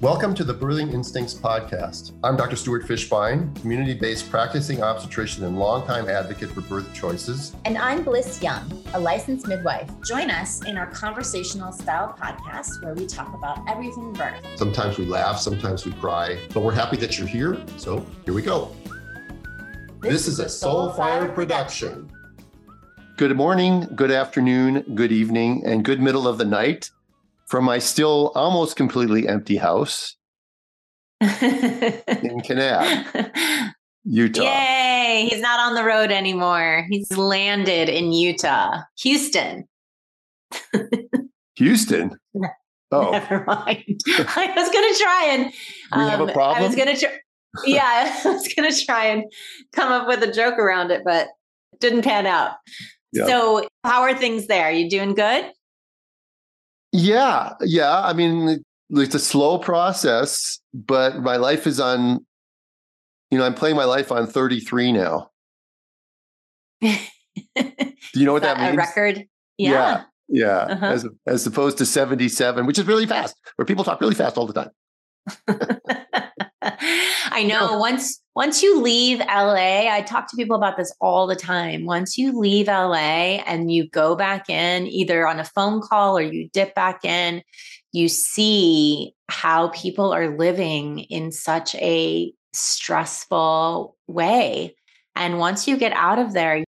Welcome to the Birthing Instincts podcast. I'm Dr. Stuart Fishbein, community based practicing obstetrician and longtime advocate for birth choices. And I'm Blyss Young, a licensed midwife. Join us in our conversational style podcast where we talk about everything birth. Sometimes we laugh, sometimes we cry, but we're happy that you're here. So here we go. This, this is a soul Soulfire production. Good morning, good afternoon, good evening, and good middle of the night from my still almost completely empty house in Kanab, Utah. Yay! He's not on the road anymore. He's landed in Utah, Houston. Houston. Oh, never mind. I was going to try and. Um, we have a problem. I was going to try. Yeah, I was going to try and come up with a joke around it, but it didn't pan out. Yeah. So, how are things there? Are you doing good? Yeah, yeah. I mean, it's a slow process, but my life is on. You know, I'm playing my life on 33 now. Do you know what that, that means? A record. Yeah. Yeah. yeah. Uh-huh. As, as opposed to 77, which is really fast, where people talk really fast all the time. I know. Once once you leave LA, I talk to people about this all the time. Once you leave LA and you go back in, either on a phone call or you dip back in, you see how people are living in such a stressful way. And once you get out of there,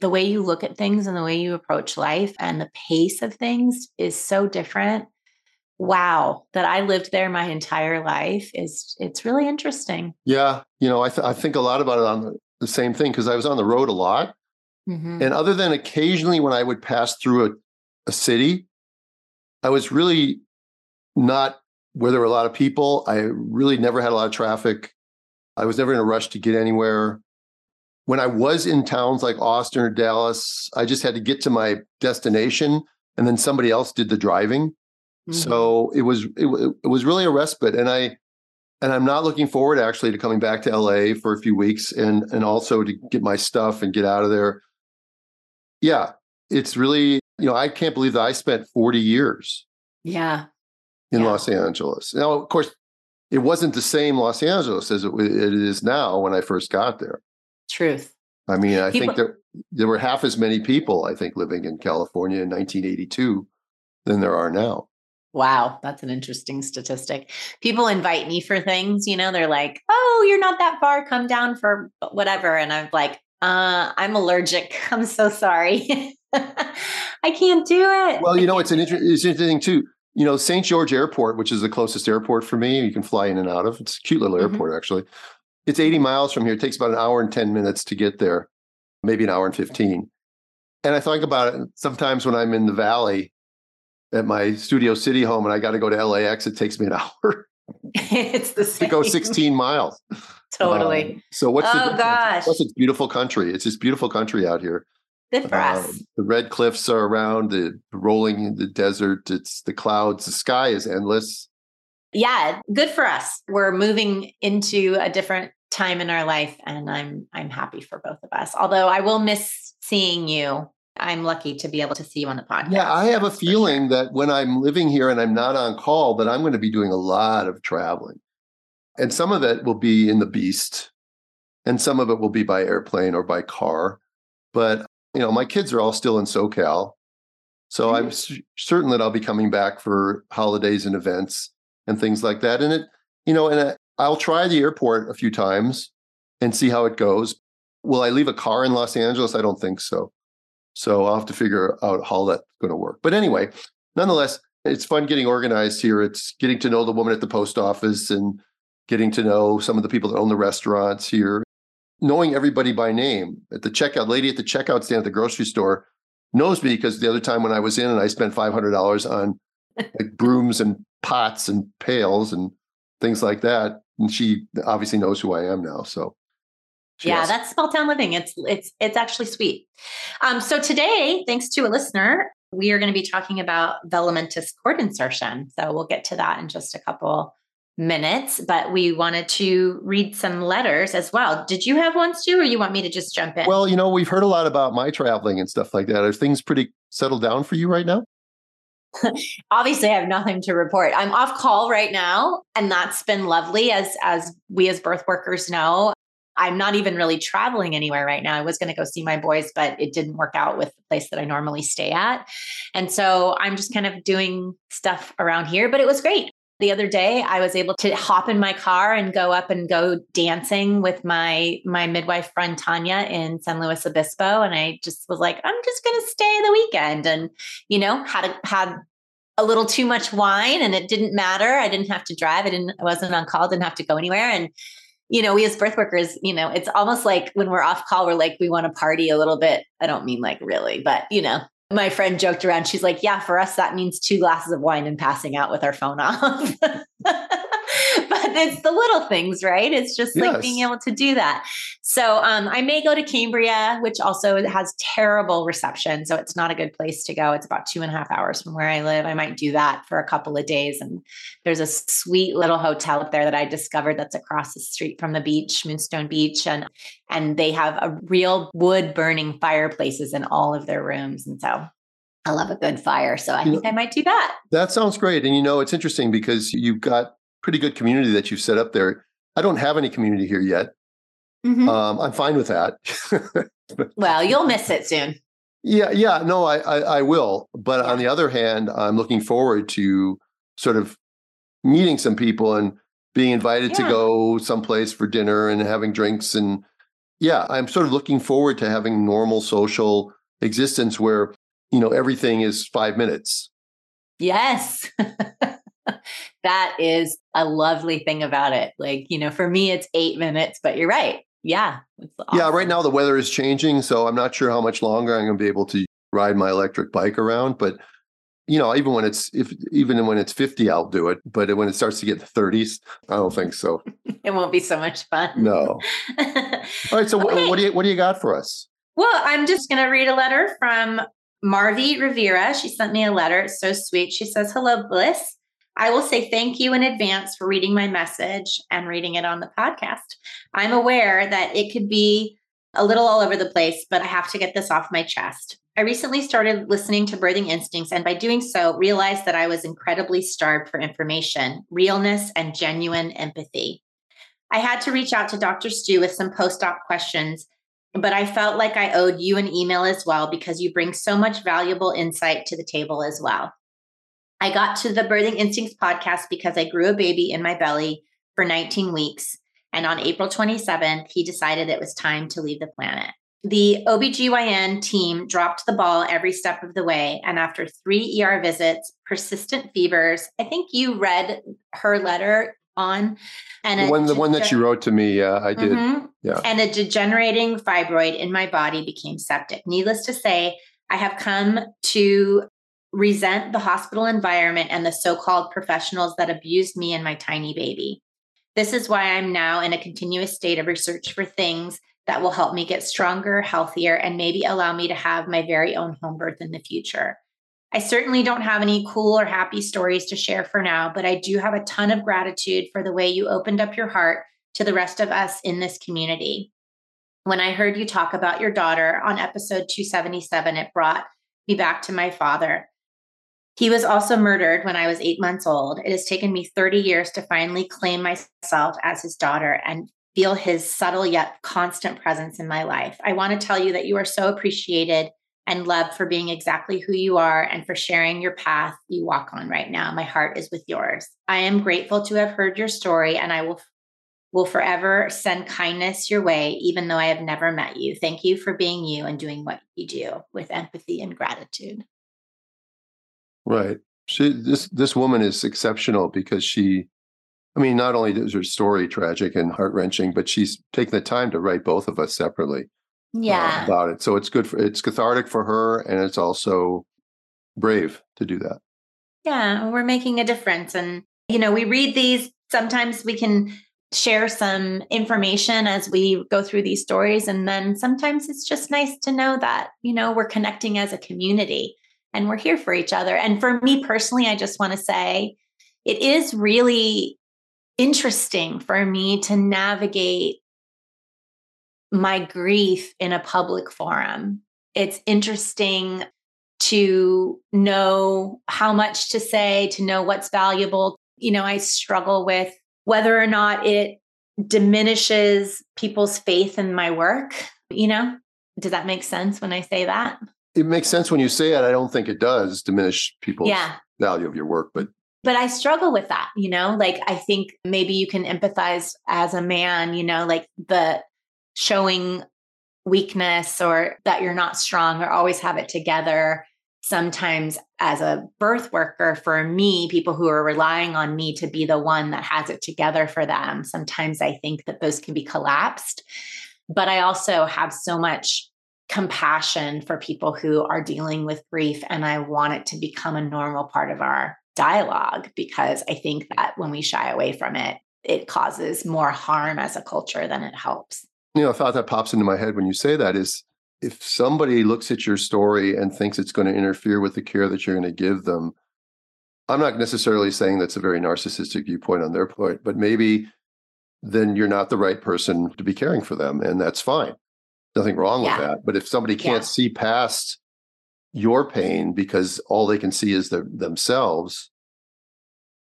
the way you look at things and the way you approach life and the pace of things is so different wow that i lived there my entire life is it's really interesting. Yeah you know i, th- I think a lot about it on the, the same thing because i was on the road a lot. Mm-hmm. and other than occasionally when i would pass through a, a city i was really not where there were a lot of people. I really never had a lot of traffic. I was never in a rush to get anywhere. When i was in towns like austin or dallas i just had to get to my destination and then somebody else did the driving Mm-hmm. So it was it, it was really a respite, and I and I'm not looking forward actually to coming back to LA for a few weeks and and also to get my stuff and get out of there. Yeah, it's really you know I can't believe that I spent 40 years. Yeah. In yeah. Los Angeles. Now, of course, it wasn't the same Los Angeles as it, it is now when I first got there. Truth. I mean, I people- think there there were half as many people I think living in California in 1982 than there are now. Wow, that's an interesting statistic. People invite me for things, you know, they're like, "Oh, you're not that far, come down for whatever." And I'm like, "Uh, I'm allergic. I'm so sorry. I can't do it." Well, you know, it's an inter- it's interesting too. You know, St. George Airport, which is the closest airport for me, you can fly in and out of. It's a cute little mm-hmm. airport actually. It's 80 miles from here. It takes about an hour and 10 minutes to get there, maybe an hour and 15. And I think about it sometimes when I'm in the valley at my Studio City home and I got to go to LAX, it takes me an hour. it's the same. to go 16 miles. Totally. Um, so what's oh the gosh? Plus, it's beautiful country. It's just beautiful country out here. Good for uh, us. The red cliffs are around, the rolling in the desert. It's the clouds. The sky is endless. Yeah, good for us. We're moving into a different time in our life, and I'm I'm happy for both of us. Although I will miss seeing you I'm lucky to be able to see you on the podcast. Yeah, I have a feeling sure. that when I'm living here and I'm not on call, that I'm going to be doing a lot of traveling. And some of it will be in the beast, and some of it will be by airplane or by car. But, you know, my kids are all still in SoCal. So mm-hmm. I'm certain that I'll be coming back for holidays and events and things like that. And it, you know, and I'll try the airport a few times and see how it goes. Will I leave a car in Los Angeles? I don't think so. So I'll have to figure out how that's going to work. But anyway, nonetheless, it's fun getting organized here. It's getting to know the woman at the post office and getting to know some of the people that own the restaurants here, knowing everybody by name. At the checkout, lady at the checkout stand at the grocery store knows me because the other time when I was in and I spent five hundred dollars on like brooms and pots and pails and things like that, and she obviously knows who I am now. So yeah, that's small town living. It's it's it's actually sweet. Um, so today, thanks to a listener, we are going to be talking about velamentous cord insertion. So we'll get to that in just a couple minutes. But we wanted to read some letters as well. Did you have ones too, or you want me to just jump in? Well, you know, we've heard a lot about my traveling and stuff like that. Are things pretty settled down for you right now? obviously I have nothing to report. I'm off call right now and that's been lovely as as we as birth workers know. I'm not even really traveling anywhere right now. I was going to go see my boys, but it didn't work out with the place that I normally stay at. And so I'm just kind of doing stuff around here, but it was great. The other day I was able to hop in my car and go up and go dancing with my my midwife friend Tanya in San Luis Obispo and I just was like I'm just going to stay the weekend and you know had a, had a little too much wine and it didn't matter. I didn't have to drive. I didn't I wasn't on call, didn't have to go anywhere and you know, we as birth workers, you know, it's almost like when we're off call, we're like, we want to party a little bit. I don't mean like really, but you know, my friend joked around. She's like, yeah, for us, that means two glasses of wine and passing out with our phone off. but it's the little things, right? It's just yes. like being able to do that. So um, I may go to Cambria, which also has terrible reception. So it's not a good place to go. It's about two and a half hours from where I live. I might do that for a couple of days. And there's a sweet little hotel up there that I discovered that's across the street from the beach, Moonstone Beach. And and they have a real wood burning fireplaces in all of their rooms. And so I love a good fire. So I think I might do that. That sounds great. And you know, it's interesting because you've got pretty good community that you've set up there. I don't have any community here yet. Mm-hmm. Um, I'm fine with that. well, you'll miss it soon. Yeah, yeah, no, I, I, I will. But yeah. on the other hand, I'm looking forward to sort of meeting some people and being invited yeah. to go someplace for dinner and having drinks and yeah, I'm sort of looking forward to having normal social existence where you know everything is five minutes. Yes. that is a lovely thing about it. Like, you know, for me, it's eight minutes, but you're right. Yeah. Awesome. Yeah. Right now, the weather is changing. So I'm not sure how much longer I'm going to be able to ride my electric bike around. But, you know, even when it's, if even when it's 50, I'll do it. But when it starts to get the 30s, I don't think so. it won't be so much fun. No. All right. So, okay. what, do you, what do you got for us? Well, I'm just going to read a letter from Marvi Rivera. She sent me a letter. It's so sweet. She says, Hello, Blyss. I will say thank you in advance for reading my message and reading it on the podcast. I'm aware that it could be a little all over the place, but I have to get this off my chest. I recently started listening to Birthing Instincts, and by doing so, realized that I was incredibly starved for information, realness, and genuine empathy. I had to reach out to Dr. Stu with some post op questions, but I felt like I owed you an email as well because you bring so much valuable insight to the table as well. I got to the Birthing Instincts podcast because I grew a baby in my belly for 19 weeks. And on April 27th, he decided it was time to leave the planet. The OBGYN team dropped the ball every step of the way. And after three ER visits, persistent fevers, I think you read her letter on. And the one, the one that you wrote to me, uh, I did. Mm-hmm. Yeah. And a degenerating fibroid in my body became septic. Needless to say, I have come to resent the hospital environment and the so called professionals that abused me and my tiny baby. This is why I'm now in a continuous state of research for things that will help me get stronger, healthier, and maybe allow me to have my very own home birth in the future. I certainly don't have any cool or happy stories to share for now, but I do have a ton of gratitude for the way you opened up your heart to the rest of us in this community. When I heard you talk about your daughter on episode 277, it brought me back to my father. He was also murdered when I was eight months old. It has taken me 30 years to finally claim myself as his daughter and feel his subtle yet constant presence in my life. I want to tell you that you are so appreciated and loved for being exactly who you are and for sharing your path you walk on right now. My heart is with yours. I am grateful to have heard your story and I will will forever send kindness your way even though I have never met you. Thank you for being you and doing what you do with empathy and gratitude. Right. She this this woman is exceptional because she I mean, not only is her story tragic and heart wrenching, but she's taken the time to write both of us separately. Uh, yeah. Uh, about it. So it's good for it's cathartic for her and it's also brave to do that. Yeah, we're making a difference. And you know, we read these, sometimes we can share some information as we go through these stories. And then sometimes it's just nice to know that, you know, we're connecting as a community and we're here for each other. And for me personally, I just want to say it is really interesting for me to navigate my grief in a public forum. It's interesting to know how much to say, to know what's valuable. You know, I struggle with whether or not it diminishes people's faith in my work. You know, does that make sense when I say that? It makes sense when you say it. I don't think it does diminish people's Yeah. value of your work, but But I struggle with that, you know, like I think maybe you can empathize as a man, you know, like the showing weakness or that you're not strong or always have it together. Sometimes, as a birth worker, for me, people who are relying on me to be the one that has it together for them, sometimes I think that those can be collapsed. But I also have so much compassion for people who are dealing with grief, and I want it to become a normal part of our dialogue because I think that when we shy away from it, it causes more harm as a culture than it helps. you know, a thought that pops into my head when you say that is if somebody looks at your story and thinks it's going to interfere with the care that you're going to give them, I'm not necessarily saying that's a very narcissistic viewpoint on their point, but maybe then you're not the right person to be caring for them. And that's fine. Nothing wrong Yeah. with that. But if somebody can't Yeah. see past your pain because all they can see is their, themselves,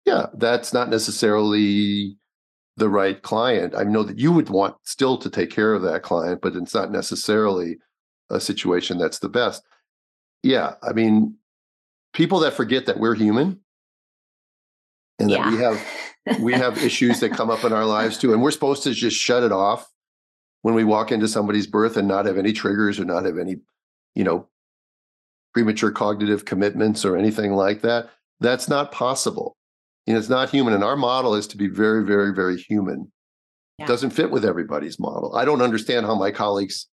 yeah, that's not necessarily the right client. I know that you would want still to take care of that client, but it's not necessarily a situation that's the best. Yeah, I mean, people that forget that we're human and that we have we have issues that come up in our lives too, and we're supposed to just shut it off when we walk into somebody's birth and not have any triggers or not have any, you know, premature cognitive commitments or anything like that. That's not possible. You know, it's not human. And our model is to be very, very, very human. Yeah. Doesn't fit with everybody's model. I don't understand how my colleagues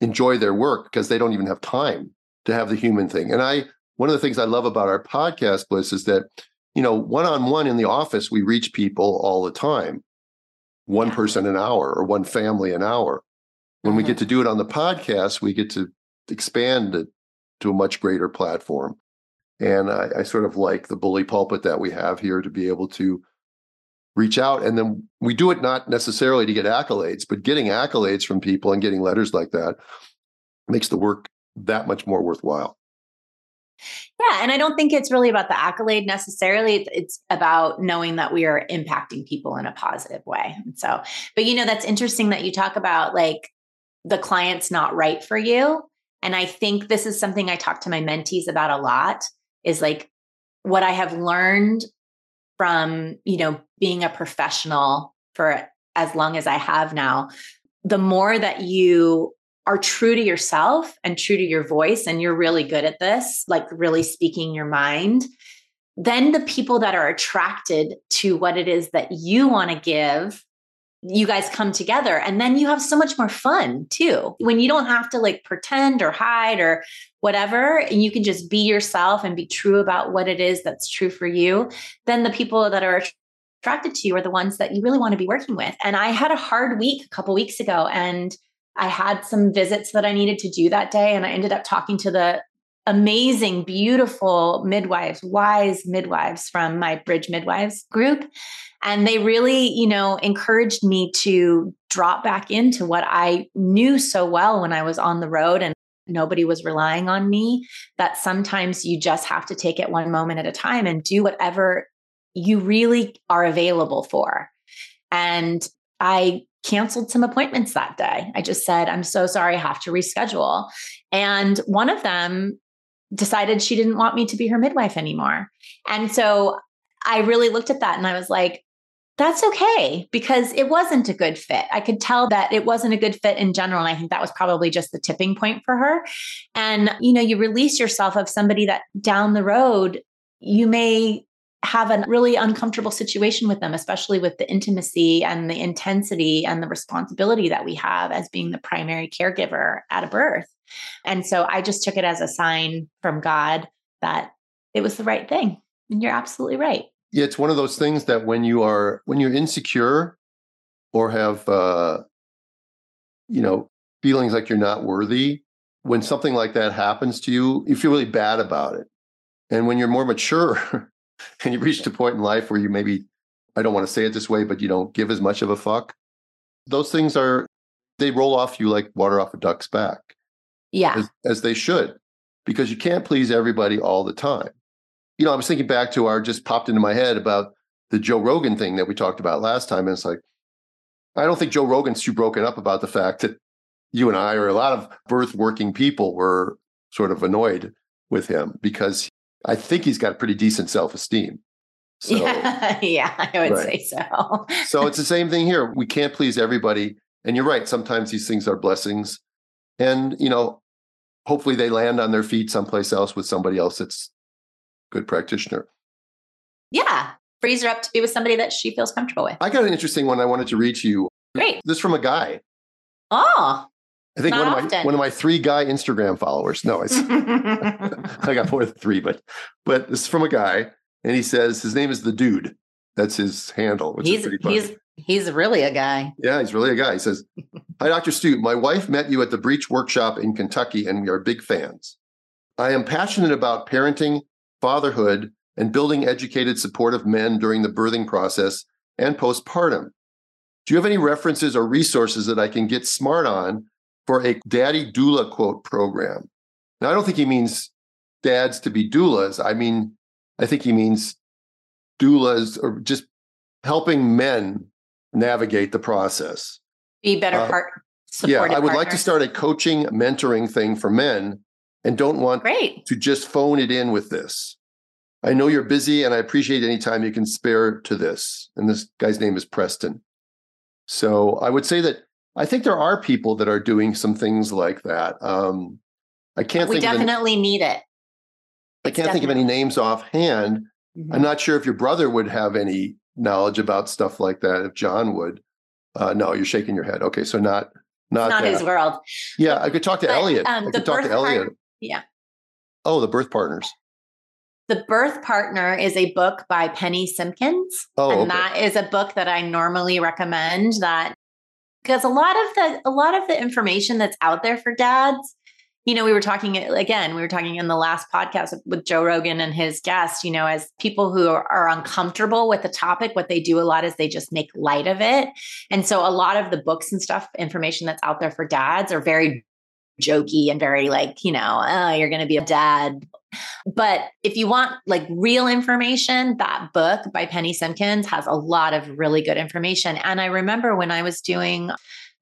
enjoy their work because they don't even have time to have the human thing. And I, one of the things I love about our podcast, Blyss, is that, you know, one on one in the office, we reach people all the time, one Yeah. person an hour or one family an hour. When we Mhm. get to do it on the podcast, we get to expand it to a much greater platform. And I, I sort of like the bully pulpit that we have here to be able to reach out. And then we do it not necessarily to get accolades, but getting accolades from people and getting letters like that makes the work that much more worthwhile. Yeah, and I don't think it's really about the accolade necessarily. It's, about knowing that we are impacting people in a positive way. And so, but you know, that's interesting that you talk about like the client's not right for you. And I think this is something I talk to my mentees about a lot is like what I have learned from, you know, being a professional for as long as I have now, the more that you are true to yourself and true to your voice, and you're really good at this, like really speaking your mind, then the people that are attracted to what it is that you want to give, you guys come together. And then you have so much more fun too. When you don't have to like pretend or hide or whatever, and you can just be yourself and be true about what it is that's true for you, then the people that are attracted to you are the ones that you really want to be working with. And I had a hard week a couple weeks ago and I had some visits that I needed to do that day. And I ended up talking to the amazing, beautiful midwives, wise midwives from my Bridge Midwives group. And they really, you know, encouraged me to drop back into what I knew so well when I was on the road and nobody was relying on me. That sometimes you just have to take it one moment at a time and do whatever you really are available for. And I canceled some appointments that day. I just said, I'm so sorry, I have to reschedule. And one of them decided she didn't want me to be her midwife anymore. And so I really looked at that and I was like, that's okay because it wasn't a good fit. I could tell that it wasn't a good fit in general. And I think that was probably just the tipping point for her. And, you know, you release yourself of somebody that down the road, you may have a really uncomfortable situation with them, especially with the intimacy and the intensity and the responsibility that we have as being the primary caregiver at a birth. And so I just took it as a sign from God that it was the right thing. And you're absolutely right. Yeah, it's one of those things that when you are when you're insecure or have uh you know feelings like you're not worthy, when something like that happens to you, you feel really bad about it. And when you're more mature and you reach a point in life where you maybe I don't want to say it this way, but you don't give as much of a fuck, those things are they roll off you like water off a duck's back, Yeah. as, as they should. because you can't please everybody all the time. You know, I was thinking back to our just popped into my head about the Joe Rogan thing that we talked about last time. And it's like, I don't think Joe Rogan's too broken up about the fact that you and I, or a lot of birth working people, were sort of annoyed with him because I think he's got pretty decent self esteem. So, yeah, yeah, I would right. say so. so it's the same thing here. We can't please everybody. And you're right. Sometimes these things are blessings. And, you know, hopefully they land on their feet someplace else with somebody else that's good practitioner. Yeah frees her up to be with somebody that she feels comfortable with. I got an interesting one I wanted to read to you. Great. This from a guy. Oh. I think one of my one of my three guy Instagram followers. No, it's I got more than three, but but this is from a guy, and he says his name is the dude. That's his handle, which he's, is pretty funny. He's he's really a guy. Yeah, he's really a guy. He says, "Hi, Dr. Stu. My wife met you at the Breech Workshop in Kentucky, and we are big fans. I am passionate about parenting, fatherhood, and building educated, supportive men during the birthing process and postpartum. Do you have any references or resources that I can get smart on for a daddy doula quote program? Now, I don't think he means dads to be doulas. I mean, I think he means doulas or just helping men navigate the process. Be better uh, part. Yeah, I would like to start a coaching, mentoring thing for men and don't want Great. to just phone it in with this. I know you're busy and I appreciate any time you can spare to this. And this guy's name is Preston. So I would say that I think there are people that are doing some things like that. Um, I can't. We definitely any, need it. I can't think of any names offhand. Mm-hmm. I'm not sure if your brother would have any knowledge about stuff like that. If John would, uh, no, you're shaking your head. Okay, so not not, not his world. Yeah, I could talk to but, Elliot. Um, I could talk to Elliot. Part, yeah. Oh, the birth partners. The Birth Partner is a book by Penny Simpkins. Oh, and okay. that is a book that I normally recommend that because a lot of the a lot of the information that's out there for dads, you know, we were talking again, we were talking in the last podcast with Joe Rogan and his guest, you know, as people who are, uncomfortable with the topic, what they do a lot is they just make light of it. And so a lot of the books and stuff, information that's out there for dads are very jokey and very like, you know, oh, you're going to be a dad but if you want like real information, that book by Penny Simpkins has a lot of really good information. And I remember when I was doing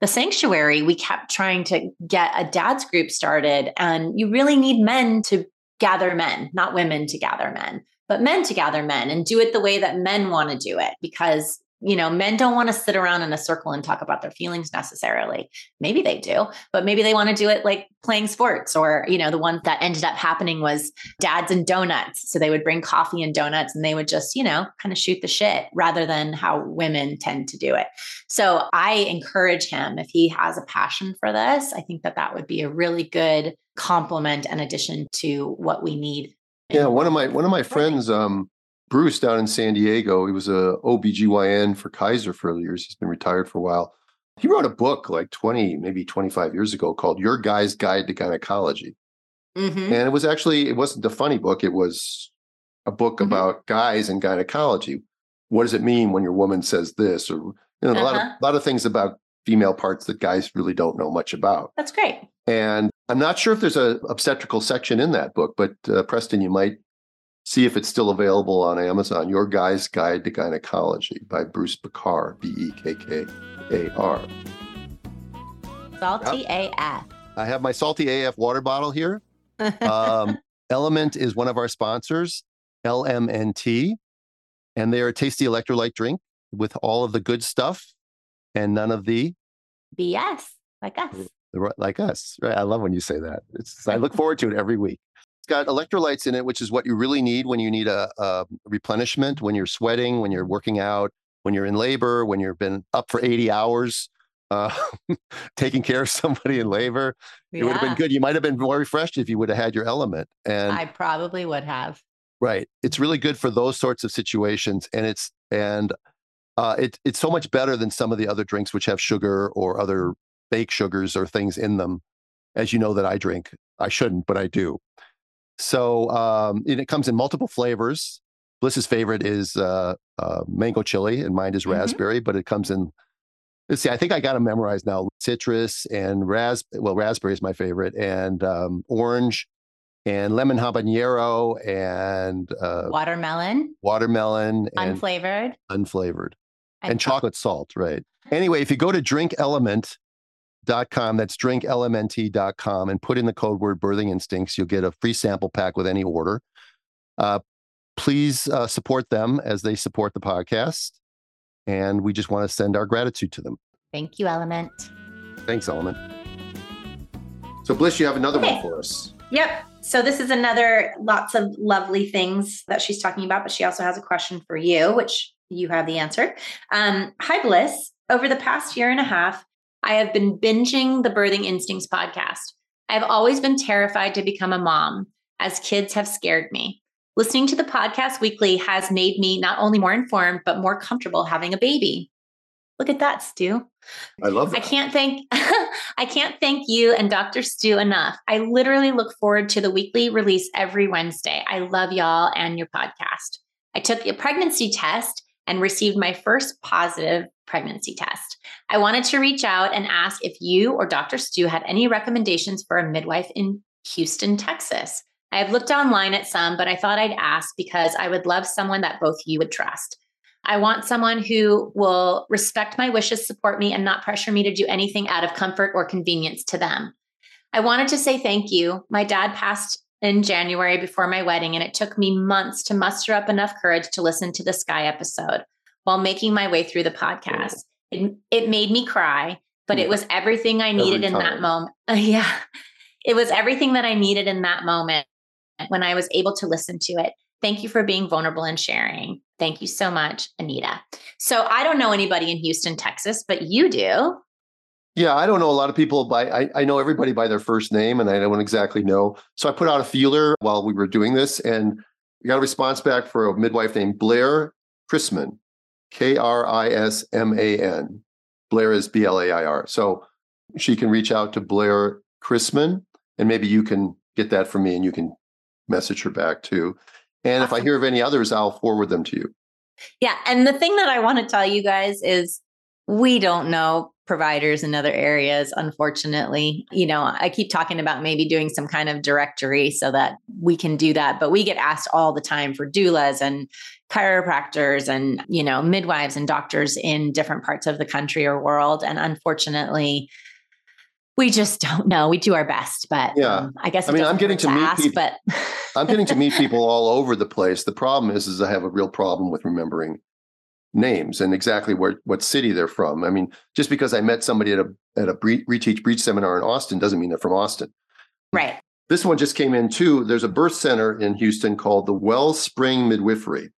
the sanctuary, we kept trying to get a dad's group started. And you really need men to gather men, not women to gather men, but men to gather men and do it the way that men want to do it because you know, men don't want to sit around in a circle and talk about their feelings necessarily. Maybe they do, but maybe they want to do it like playing sports or, you know, the one that ended up happening was dads and donuts. So they would bring coffee and donuts and they would just, you know, kind of shoot the shit rather than how women tend to do it. So I encourage him if he has a passion for this, I think that that would be a really good complement and addition to what we need. Yeah, one of my one of my friends um Bruce down in San Diego. He was a OBGYN for Kaiser for years. He's been retired for a while. He wrote a book like 20, maybe 25 years ago called Your Guy's Guide to Gynecology. Mm-hmm. And it was actually, it wasn't a funny book. It was a book mm-hmm. about guys and gynecology. What does it mean when your woman says this? Or, you know, uh-huh. a lot of, uh-huh. lot of things about female parts that guys really don't know much about. That's great. And I'm not sure if there's a obstetrical section in that book, but uh, Preston, you might see if it's still available on Amazon. Your Guy's Guide to Gynecology by Bruce Bekkar, B E K K A R. Salty yep. AF. I have my Salty AF water bottle here. um, Element is one of our sponsors, LMNT, and they are a tasty electrolyte drink with all of the good stuff and none of the BS, like us. Like us, right? I love when you say that. It's, I look forward to it every week. It's got electrolytes in it, which is what you really need when you need a, a replenishment, when you're sweating, when you're working out, when you're in labor, when you've been up for 80 hours, uh, taking care of somebody in labor. Yeah. It would have been good. You might have been more refreshed if you would have had your element. And I probably would have. Right. It's really good for those sorts of situations. And it's, and uh, it, it's so much better than some of the other drinks which have sugar or other fake sugars or things in them. As you know, that I drink. I shouldn't, but I do. So um, it comes in multiple flavors. Blyss's favorite is uh, uh, mango chili, and mine is mm-hmm. raspberry. But it comes in. Let's see. I think I got them memorized now. Citrus and ras. Well, raspberry is my favorite, and um, orange, and lemon habanero and uh, watermelon, watermelon, and unflavored, unflavored, and chocolate salt. Right. Anyway, if you go to drinkelement.com, that's drinklmnt.com, and put in the code word birthing instincts, you'll get a free sample pack with any order. Uh, please uh, support them as they support the podcast. And we just want to send our gratitude to them. Thank you, LMNT. Thanks, LMNT. So, Blyss, you have another Okay. one for us. Yep. So this is another lots of lovely things that she's talking about, but she also has a question for you, which you have the answer. Um, hi, Blyss. Over the past year and a half, I have been binging the Birthing Instincts podcast. I've always been terrified to become a mom, as kids have scared me. Listening to the podcast weekly has made me not only more informed, but more comfortable having a baby. Look at that, Stu. I love that. I can't thank I can't thank you and Dr. Stu enough. I literally look forward to the weekly release every Wednesday. I love y'all and your podcast. I took a pregnancy test and received my first positive pregnancy test. I wanted to reach out and ask if you or Dr. Stu had any recommendations for a midwife in Houston, Texas. I have looked online at some, but I thought I'd ask because I would love someone that both you would trust. I want someone who will respect my wishes, support me, and not pressure me to do anything out of comfort or convenience to them. I wanted to say thank you. My dad passed in January before my wedding, and it took me months to muster up enough courage to listen to the Sky episode while making my way through the podcast. It, it made me cry, but it hmm. was everything I needed in that moment. yeah. It was everything that I needed in that moment when I was able to listen to it. Thank you for being vulnerable and sharing. Thank you so much, Anita. So I don't know anybody in Houston, Texas, but you do. Yeah, I don't know a lot of people by I, I know everybody by their first name and I don't exactly know. So I put out a feeler while we were doing this and we got a response back for a midwife named Blair Krisman. K R I S M A N. Blair is B L A I R. So she can reach out to Blair Krisman and maybe you can get that from me and you can message her back too. And if I hear of any others, I'll forward them to you. Yeah. And the thing that I want to tell you guys is we don't know providers in other areas, unfortunately. You know, I keep talking about maybe doing some kind of directory so that we can do that, but we get asked all the time for doulas and chiropractors and, you know, midwives and doctors in different parts of the country or world. And unfortunately, we just don't know. We do our best, but Yeah. um, I guess I mean, I'm getting to meet ask, people- but I'm getting to meet people all over the place. The problem is, is I have a real problem with remembering names and exactly where what city they're from. I mean, just because I met somebody at a at a bre- reteach breech seminar in Austin doesn't mean they're from Austin. right. This one just came in too. There's a birth center in Houston called the Wellspring Midwifery.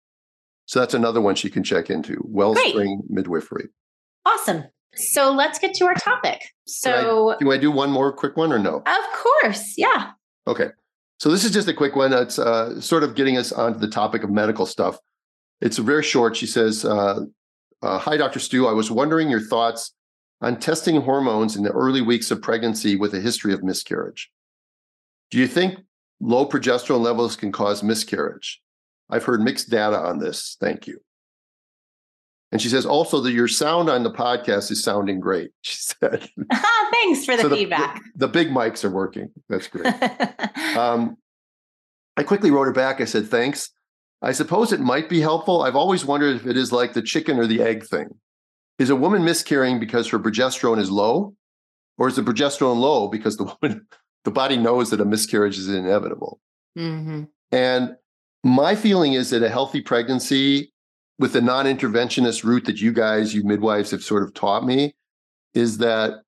So that's another one she can check into. Wellspring Midwifery. Awesome. So let's get to our topic. So, Do I do one more quick one or no? of course, yeah. Okay. So this is just a quick one. It's uh, sort of getting us onto the topic of medical stuff. It's very short. She says, uh, uh, Hi, Dr. Stu. I was wondering your thoughts on testing hormones in the early weeks of pregnancy with a history of miscarriage. Do you think low progesterone levels can cause miscarriage? I've heard mixed data on this. Thank you. And she says also that your sound on the podcast is sounding great. She said, Thanks for the So feedback. the big mics are working. That's great. Um, I quickly wrote her back. I said, thanks. I suppose it might be helpful. I've always wondered if it is like the chicken or the egg thing. Is a woman miscarrying because her progesterone is low? Or is the progesterone low because the woman, the body knows that a miscarriage is inevitable? hmm And my feeling is that a healthy pregnancy with the non interventionist route that you guys, you midwives, have sort of taught me is that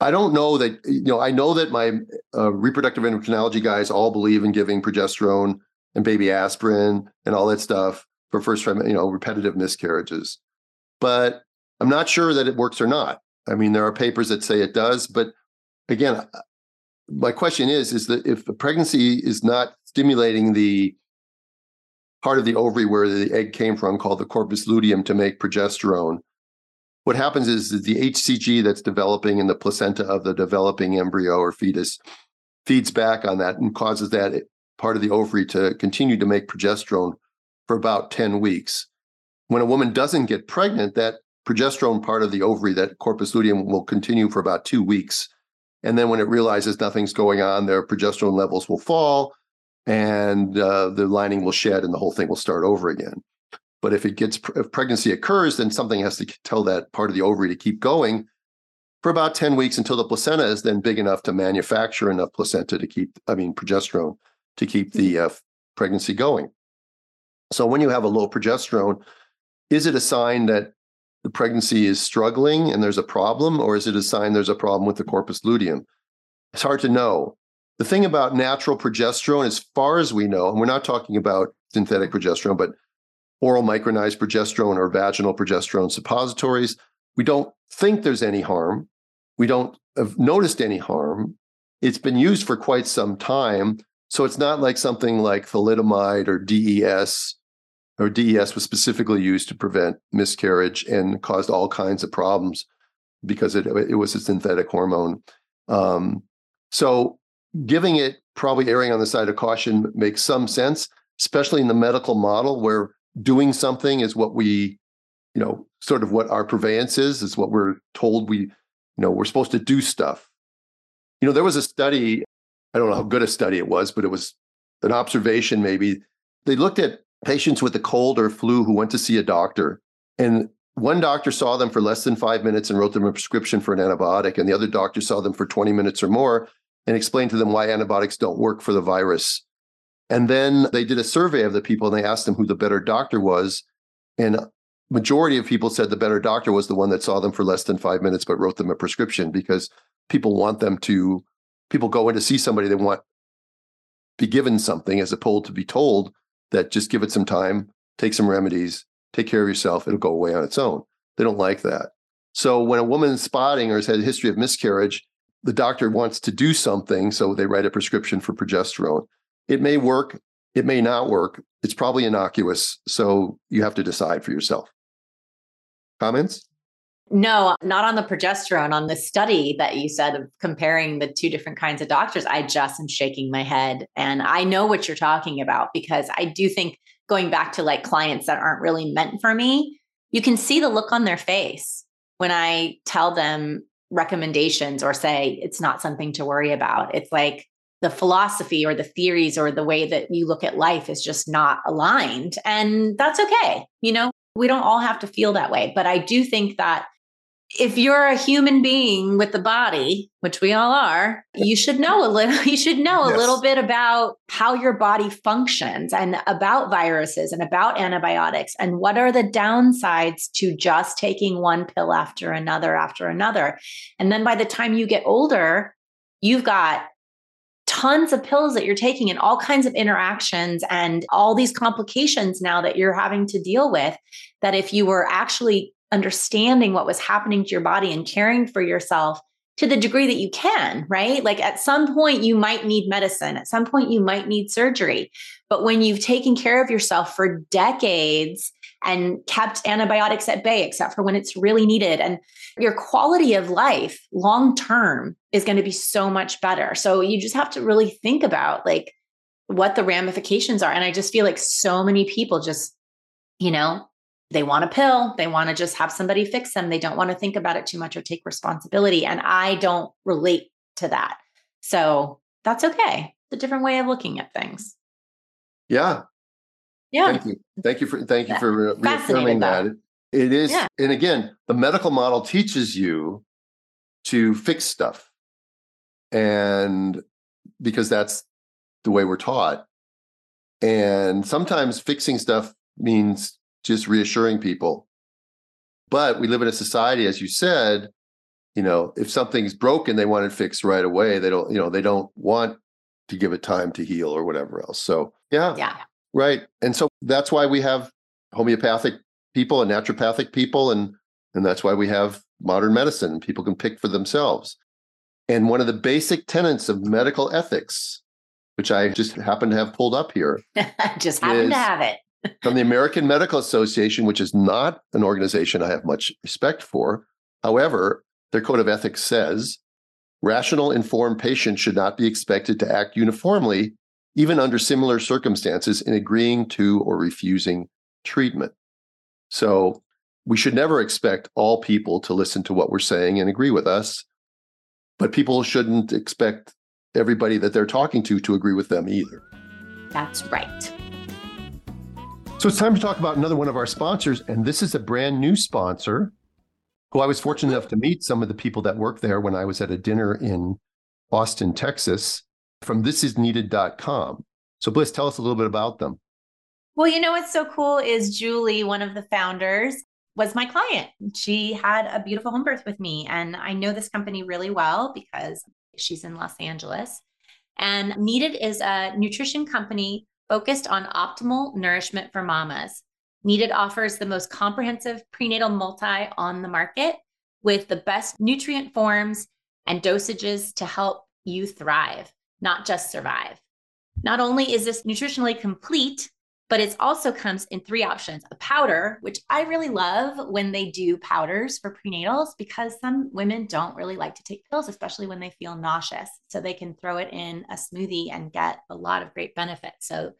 I don't know that, you know, I know that my uh, reproductive endocrinology guys all believe in giving progesterone and baby aspirin and all that stuff for first time, you know, repetitive miscarriages. But I'm not sure that it works or not. I mean, there are papers that say it does, but again, uh, my question is is that if the pregnancy is not stimulating the part of the ovary where the egg came from called the corpus luteum to make progesterone what happens is that the hcg that's developing in the placenta of the developing embryo or fetus feeds back on that and causes that part of the ovary to continue to make progesterone for about 10 weeks. When a woman doesn't get pregnant that progesterone part of the ovary that corpus luteum will continue for about two weeks. And then when it realizes nothing's going on, their progesterone levels will fall and uh, the lining will shed and the whole thing will start over again. But if it gets, if pregnancy occurs, then something has to tell that part of the ovary to keep going for about 10 weeks until the placenta is then big enough to manufacture enough placenta to keep, I mean, progesterone to keep the uh, pregnancy going. So when you have a low progesterone, is it a sign that the pregnancy is struggling and there's a problem, or is it a sign there's a problem with the corpus luteum? It's hard to know. The thing about natural progesterone, as far as we know, and we're not talking about synthetic progesterone, but oral micronized progesterone or vaginal progesterone suppositories, we don't think there's any harm. We don't have noticed any harm. It's been used for quite some time. So it's not like something like thalidomide or DES, or DES was specifically used to prevent miscarriage and caused all kinds of problems because it, it was a synthetic hormone. Um, so giving it probably erring on the side of caution makes some sense, especially in the medical model where doing something is what we, you know, sort of what our purveyance is, is what we're told we, you know, we're supposed to do stuff. You know, there was a study, I don't know how good a study it was, but it was an observation maybe. They looked at patients with a cold or flu who went to see a doctor. And one doctor saw them for less than five minutes and wrote them a prescription for an antibiotic, and the other doctor saw them for 20 minutes or more and explained to them why antibiotics don't work for the virus. And then they did a survey of the people and they asked them who the better doctor was. And majority of people said the better doctor was the one that saw them for less than five minutes but wrote them a prescription because people want them to people go in to see somebody they want be given something as opposed to be told that just give it some time take some remedies take care of yourself it'll go away on its own they don't like that so when a woman's spotting or has had a history of miscarriage the doctor wants to do something, so they write a prescription for progesterone. It may work, it may not work. It's probably innocuous, so you have to decide for yourself. Comments? No, not on the progesterone. On the study that you said of comparing the two different kinds of doctors, I just am shaking my head. And I know what you're talking about because I do think going back to like clients that aren't really meant for me, you can see the look on their face when I tell them recommendations or say it's not something to worry about. It's like the philosophy or the theories or the way that you look at life is just not aligned. And that's okay. You know, we don't all have to feel that way. But I do think that if you're a human being with the body, which we all are, you should know a little, you should know yes. a little bit about how your body functions and about viruses and about antibiotics and what are the downsides to just taking one pill after another after another. And then by the time you get older, you've got tons of pills that you're taking and all kinds of interactions and all these complications now that you're having to deal with that if you were actually understanding what was happening to your body and caring for yourself to the degree that you can, right? Like at some point, you might need medicine. At some point, you might need surgery. But when you've taken care of yourself for decades and kept antibiotics at bay, except for when it's really needed, and your quality of life long term is going to be so much better. So you just have to really think about like what the ramifications are. And I just feel like so many people just, you know, they want a pill they want to just have somebody fix them they don't want to think about it too much or take responsibility and i don't relate to that. So that's okay. It's a different way of looking at things. Yeah. Yeah. Thank you. Thank you for thank you for reaffirming that. it is yeah. and again the medical model teaches you to fix stuff. And because that's the way we're taught. And sometimes fixing stuff means just reassuring people. But we live in a society, as you said, you know, if something's broken, they want it fixed right away. They don't, you know, they don't want to give it time to heal or whatever else. So yeah. Yeah. Right. And so that's why we have homeopathic people and naturopathic people and and that's why we have modern medicine. People can pick for themselves. And one of the basic tenets of medical ethics, which I just happen to have pulled up here, just happen to have it, from the American Medical Association, which is not an organization I have much respect for. However, their code of ethics says rational, informed patients should not be expected to act uniformly, even under similar circumstances, in agreeing to or refusing treatment. So we should never expect all people to listen to what we're saying and agree with us. but people shouldn't expect everybody that they're talking to to agree with them either. That's right. So it's time to talk about another one of our sponsors. And this is a brand new sponsor who I was fortunate enough to meet some of the people that work there when I was at a dinner in Austin, Texas, from thisisneeded.com. So, Blyss, tell us a little bit about them. Well, you know what's so cool is Julie, one of the founders, was my client. She had a beautiful home birth with me. And I know this company really well because she's in Los Angeles. And Needed is a nutrition company focused on optimal nourishment for mamas. Needed offers the most comprehensive prenatal multi on the market with the best nutrient forms and dosages to help you thrive, not just survive. Not only is this nutritionally complete, but it also comes in three options a powder, which I really love when they do powders for prenatals because some women don't really like to take pills, especially when they feel nauseous. So they can throw it in a smoothie and get a lot of great benefits. So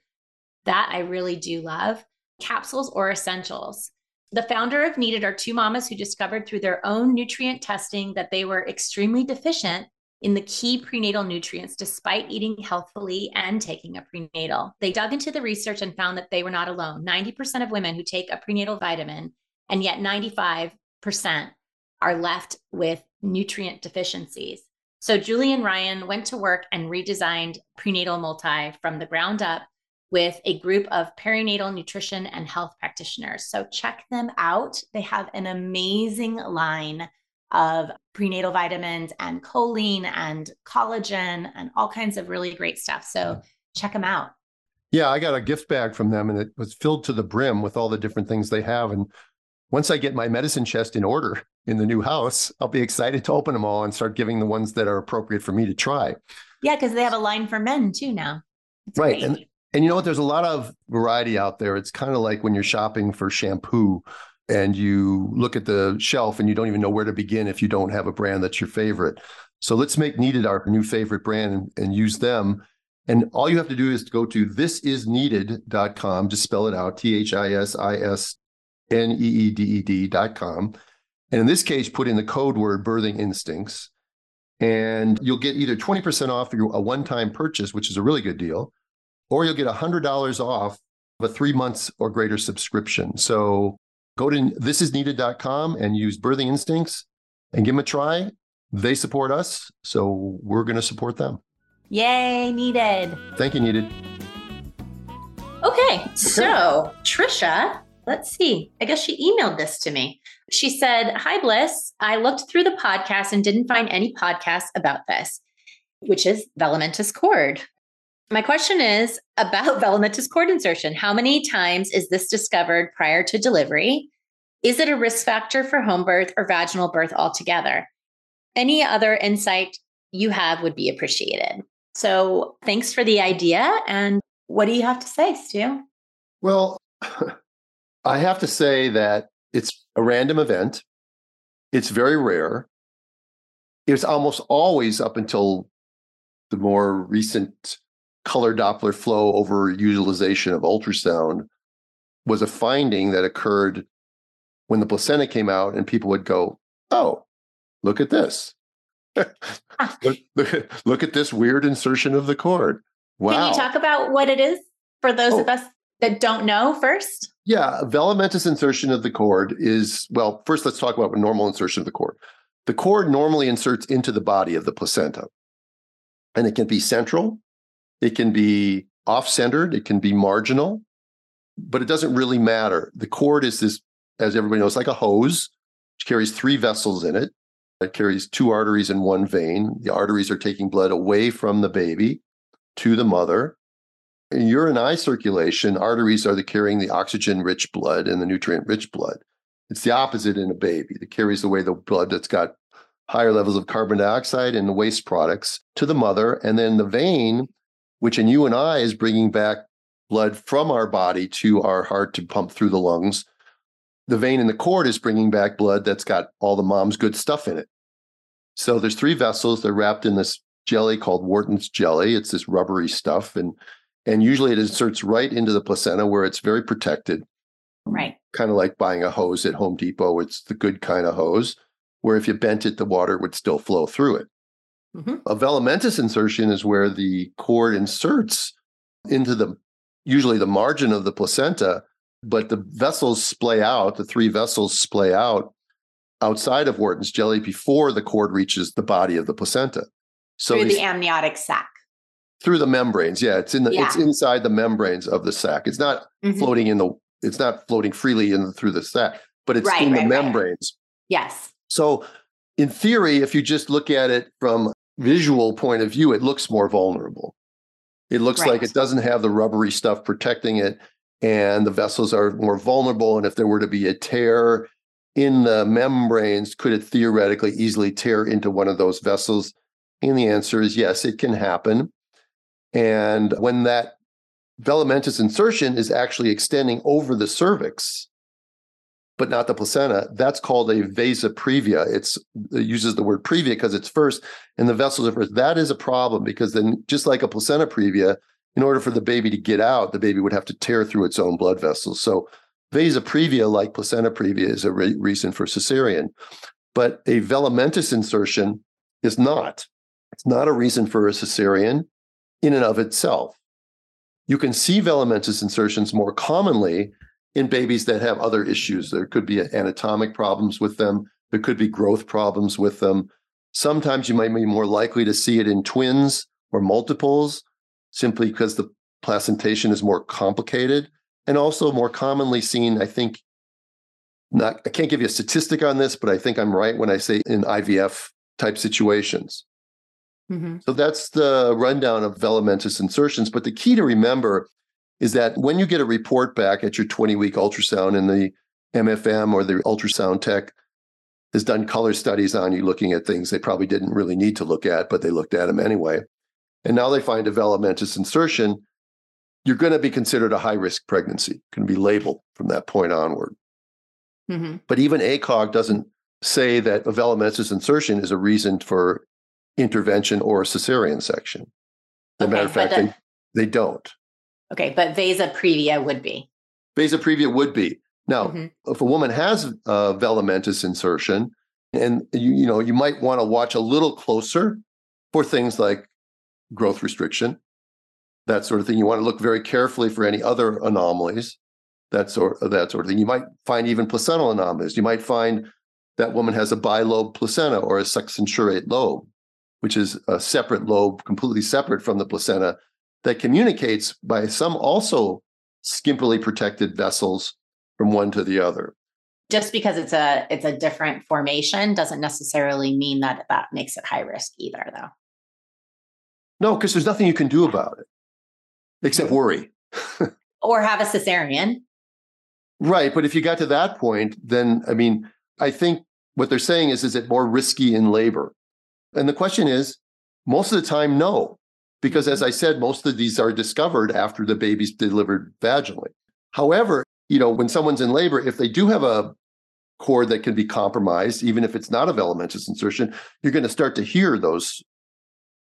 that I really do love. Capsules or essentials. The founder of Needed are two mamas who discovered through their own nutrient testing that they were extremely deficient in the key prenatal nutrients despite eating healthfully and taking a prenatal. They dug into the research and found that they were not alone. 90% of women who take a prenatal vitamin, and yet 95% are left with nutrient deficiencies. So Julie and Ryan went to work and redesigned prenatal multi from the ground up with a group of perinatal nutrition and health practitioners. So check them out. They have an amazing line of prenatal vitamins and choline and collagen and all kinds of really great stuff. So check them out. Yeah, I got a gift bag from them and it was filled to the brim with all the different things they have. And once I get my medicine chest in order in the new house, I'll be excited to open them all and start giving the ones that are appropriate for me to try. Yeah, because they have a line for men too now. It's right. Great. And and you know what? There's a lot of variety out there. It's kind of like when you're shopping for shampoo and you look at the shelf and you don't even know where to begin if you don't have a brand that's your favorite. So let's make Needed our new favorite brand and, and use them. And all you have to do is to go to thisisneeded.com, just spell it out, T H I S I S N E E D E D.com. And in this case, put in the code word birthing instincts. And you'll get either 20% off your, a one time purchase, which is a really good deal, or you'll get $100 off of a three months or greater subscription. So go to thisisneeded.com and use Birthing Instincts and give them a try. They support us, so we're going to support them. Yay, needed. Thank you, needed. Okay, so Trisha, let's see. I guess she emailed this to me. She said, Hi, Blyss. I looked through the podcast and didn't find any podcasts about this, which is Velamentous cord. My question is about velamentous cord insertion. How many times is this discovered prior to delivery? Is it a risk factor for home birth or vaginal birth altogether? Any other insight you have would be appreciated. So, thanks for the idea. And what do you have to say, Stu? Well, I have to say that it's a random event. It's very rare. It's almost always up until the more recent color Doppler flow over utilization of ultrasound was a finding that occurred when the placenta came out, and people would go, "Oh, look at this! look, look, look, at this weird insertion of the cord." Wow! Can you talk about what it is for those oh. of us that don't know first? Yeah, velamentous insertion of the cord is well. First, let's talk about normal insertion of the cord. The cord normally inserts into the body of the placenta, and it can be central it can be off centered, it can be marginal, but it doesn't really matter. The cord is this, as everybody knows, like a hose, which carries three vessels in it. It carries two arteries and one vein. The arteries are taking blood away from the baby to the mother. In urine eye circulation, arteries are the carrying the oxygen rich blood and the nutrient rich blood. It's the opposite in a baby that carries away the blood that's got higher levels of carbon dioxide and the waste products to the mother. And then the vein which in you and I is bringing back blood from our body to our heart to pump through the lungs. The vein in the cord is bringing back blood that's got all the mom's good stuff in it. So there's three vessels. They're wrapped in this jelly called Wharton's jelly. It's this rubbery stuff, and and usually it inserts right into the placenta where it's very protected. Right. Kind of like buying a hose at Home Depot. It's the good kind of hose where if you bent it, the water would still flow through it. Mm-hmm. A velamentous insertion is where the cord inserts into the usually the margin of the placenta, but the vessels splay out, the three vessels splay out outside of Wharton's jelly before the cord reaches the body of the placenta. So through the amniotic sac. Through the membranes. Yeah, it's in the yeah. it's inside the membranes of the sac. It's not mm-hmm. floating in the it's not floating freely in the, through the sac, but it's right, in right, the membranes. Right. Yes. So in theory, if you just look at it from visual point of view, it looks more vulnerable. It looks right. like it doesn't have the rubbery stuff protecting it, and the vessels are more vulnerable. And if there were to be a tear in the membranes, could it theoretically easily tear into one of those vessels? And the answer is yes, it can happen. And when that velamentous insertion is actually extending over the cervix, but not the placenta. That's called a vasa previa. It's, it uses the word previa because it's first and the vessels are first. That is a problem because then, just like a placenta previa, in order for the baby to get out, the baby would have to tear through its own blood vessels. So, vasa previa, like placenta previa, is a re- reason for cesarean. But a velamentous insertion is not. It's not a reason for a cesarean in and of itself. You can see velamentous insertions more commonly in babies that have other issues. There could be anatomic problems with them, there could be growth problems with them. Sometimes you might be more likely to see it in twins or multiples simply because the placentation is more complicated and also more commonly seen, I think. Not, I can't give you a statistic on this, but I think I'm right when I say in IVF type situations. Mm-hmm. So that's the rundown of velamentous insertions. But the key to remember is that when you get a report back at your 20 week ultrasound and the MFM or the ultrasound tech has done color studies on you looking at things they probably didn't really need to look at, but they looked at them anyway. And now they find a velamentous insertion, you're going to be considered a high risk pregnancy, going to be labeled from that point onward. Mm-hmm. But even ACOG doesn't say that a velamentous insertion is a reason for intervention or a cesarean section. As a matter of fact, they, they don't. Okay, but vasa previa would be. Vasa previa would be. Now, mm-hmm. if a woman has a velamentous insertion, and you, you know, you might want to watch a little closer for things like growth restriction, that sort of thing. You want to look very carefully for any other anomalies, that sort of that sort of thing. You might find even placental anomalies. You might find that woman has a bilobe placenta or a succenturiate lobe, which is a separate lobe, completely separate from the placenta, that communicates by some also skimpily protected vessels from one to the other. Just because it's a it's a different formation doesn't necessarily mean that that makes it high risk either, though. No, because there's nothing you can do about it except worry. or have a cesarean. Right, but if you got to that point, then I mean, I think what they're saying is, is it more risky in labor? And the question is, most of the time, no because as mm-hmm. I said, most of these are discovered after the baby's delivered vaginally. However, you know, when someone's in labor, if they do have a cord that can be compromised, even if it's not a velamentous insertion, you're going to start to hear those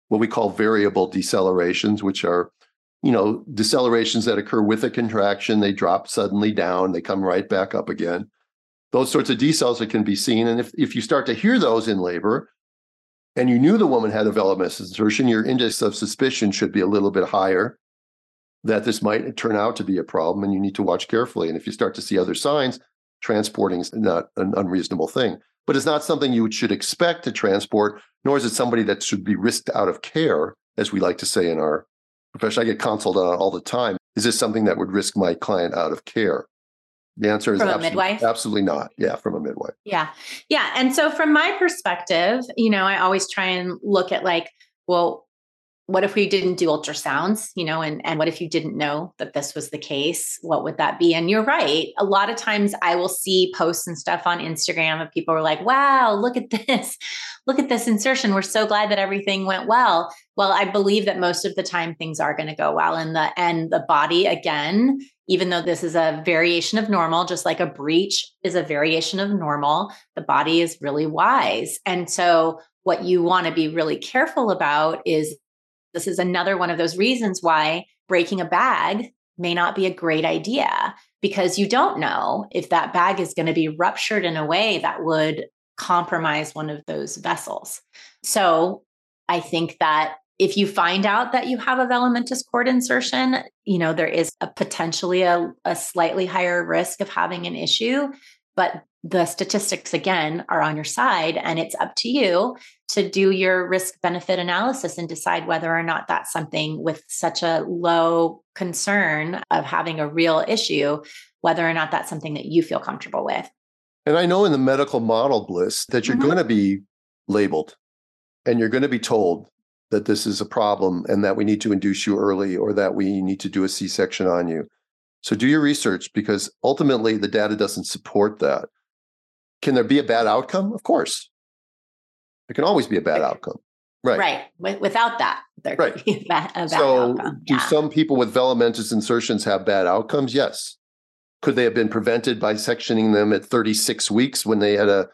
what we call variable decelerations, which are, you know, decelerations that occur with a contraction. They drop suddenly down, they come right back up again. Those sorts of decels that can be seen. And if, if you start to hear those in labor, and you knew the woman had a velamentous insertion, your index of suspicion should be a little bit higher that this might turn out to be a problem and you need to watch carefully. And if you start to see other signs, transporting is not an unreasonable thing. But it's not something you should expect to transport, nor is it somebody that should be risked out of care, as we like to say in our profession. I get consulted on all the time. Is this something that would risk my client out of care? The answer is from absolutely, a midwife? absolutely not. Yeah, from a midwife. Yeah. Yeah. And so from my perspective, you know, I always try and look at like, well, what if we didn't do ultrasounds, you know, and and what if you didn't know that this was the case? What would that be? And you're right. A lot of times I will see posts and stuff on Instagram of people are like, "Wow, look at this. Look at this insertion. We're so glad that everything went well." Well, I believe that most of the time things are going to go well and the and the body again even though this is a variation of normal, just like a breech is a variation of normal, the body is really wise. And so, what you want to be really careful about is this is another one of those reasons why breaking a bag may not be a great idea because you don't know if that bag is going to be ruptured in a way that would compromise one of those vessels. So, I think that if you find out that you have a velamentous cord insertion, you know, there is a potentially a, a slightly higher risk of having an issue, but the statistics again are on your side and it's up to you to do your risk benefit analysis and decide whether or not that's something with such a low concern of having a real issue whether or not that's something that you feel comfortable with. And i know in the medical model Blyss that you're mm-hmm. going to be labeled and you're going to be told that this is a problem and that we need to induce you early or that we need to do a c-section on you. So do your research because ultimately the data doesn't support that can there be a bad outcome? Of course. There can always be a bad outcome. Right. Right. Without that, there right. could be a bad, a bad so outcome. do some people with velamentous insertions have bad outcomes? Yes. Could they have been prevented by sectioning them at 36 weeks when they had a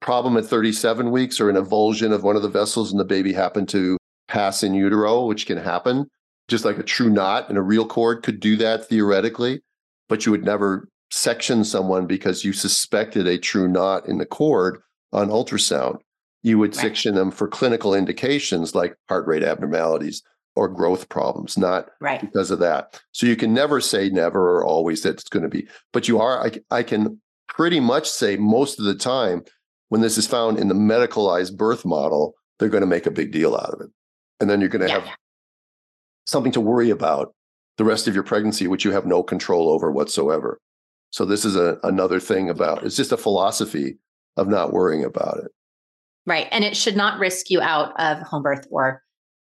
problem at 37 weeks or an avulsion of one of the vessels and the baby happened to pass in utero, which can happen? Just like a true knot and a real cord could do that theoretically, but you would never section someone because you suspected a true knot in the cord on ultrasound. You would right. section them for clinical indications like heart rate abnormalities or growth problems, not right. because of that. So you can never say never or always that it's going to be, but you are, I, I can pretty much say most of the time when this is found in the medicalized birth model, they're going to make a big deal out of it. And then you're going to yeah. have something to worry about the rest of your pregnancy, which you have no control over whatsoever. So this is a, another thing about it's just a philosophy of not worrying about it. Right. And it should not risk you out of home birth or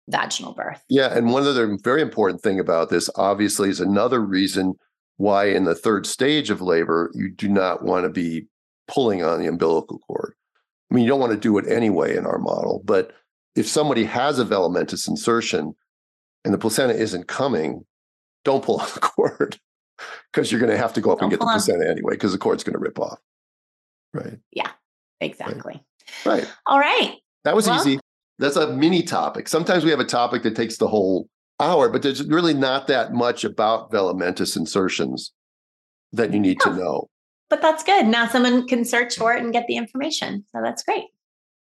vaginal birth. Yeah. And one other very important thing about this, obviously, is another reason why in the third stage of labor, you do not want to be pulling on the umbilical cord. I mean, you don't want to do it anyway in our model, but if somebody has a velamentous insertion and the placenta isn't coming, don't pull on the cord because you're going to have to go up and get the placenta anyway because the cord's going to rip off. Right. Yeah, exactly. Right. right. All right. That was well, easy. That's a mini topic. Sometimes we have a topic that takes the whole hour, but there's really not that much about velamentous insertions that you need to know. But that's good. Now someone can search for it and get the information. So that's great.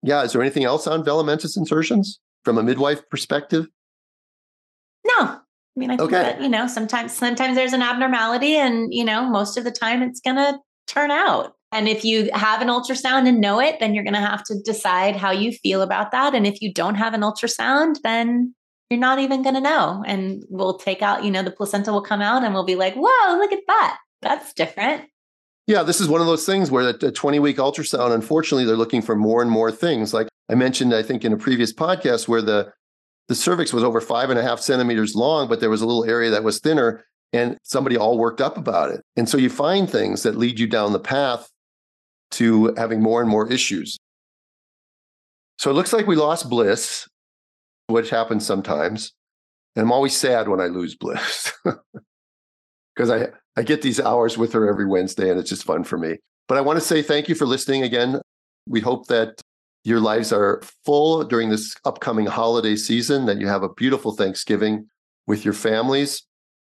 Yeah. Is there anything else on velamentous insertions from a midwife perspective? No, I mean, I think okay. that, you know, sometimes sometimes there's an abnormality and, you know, most of the time it's going to turn out. And if you have an ultrasound and know it, then you're going to have to decide how you feel about that. And if you don't have an ultrasound, then you're not even going to know. And we'll take out, you know, the placenta will come out and we'll be like, whoa, look at that. That's different. Yeah, this is one of those things where a 20 week ultrasound, unfortunately, they're looking for more and more things. Like I mentioned, I think in a previous podcast, where the the cervix was over five and a half centimeters long, but there was a little area that was thinner, and somebody all worked up about it. And so you find things that lead you down the path to having more and more issues. So it looks like we lost Blyss, which happens sometimes. And I'm always sad when I lose Blyss because I, I get these hours with her every Wednesday and it's just fun for me. But I want to say thank you for listening again. We hope that your lives are full during this upcoming holiday season, that you have a beautiful Thanksgiving with your families,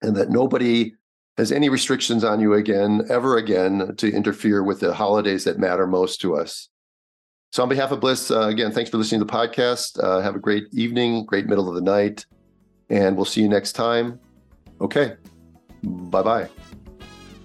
and that nobody has any restrictions on you again, ever again, to interfere with the holidays that matter most to us. So, on behalf of Blyss, uh, again, thanks for listening to the podcast. Uh, have a great evening, great middle of the night, and we'll see you next time. Okay. Bye bye.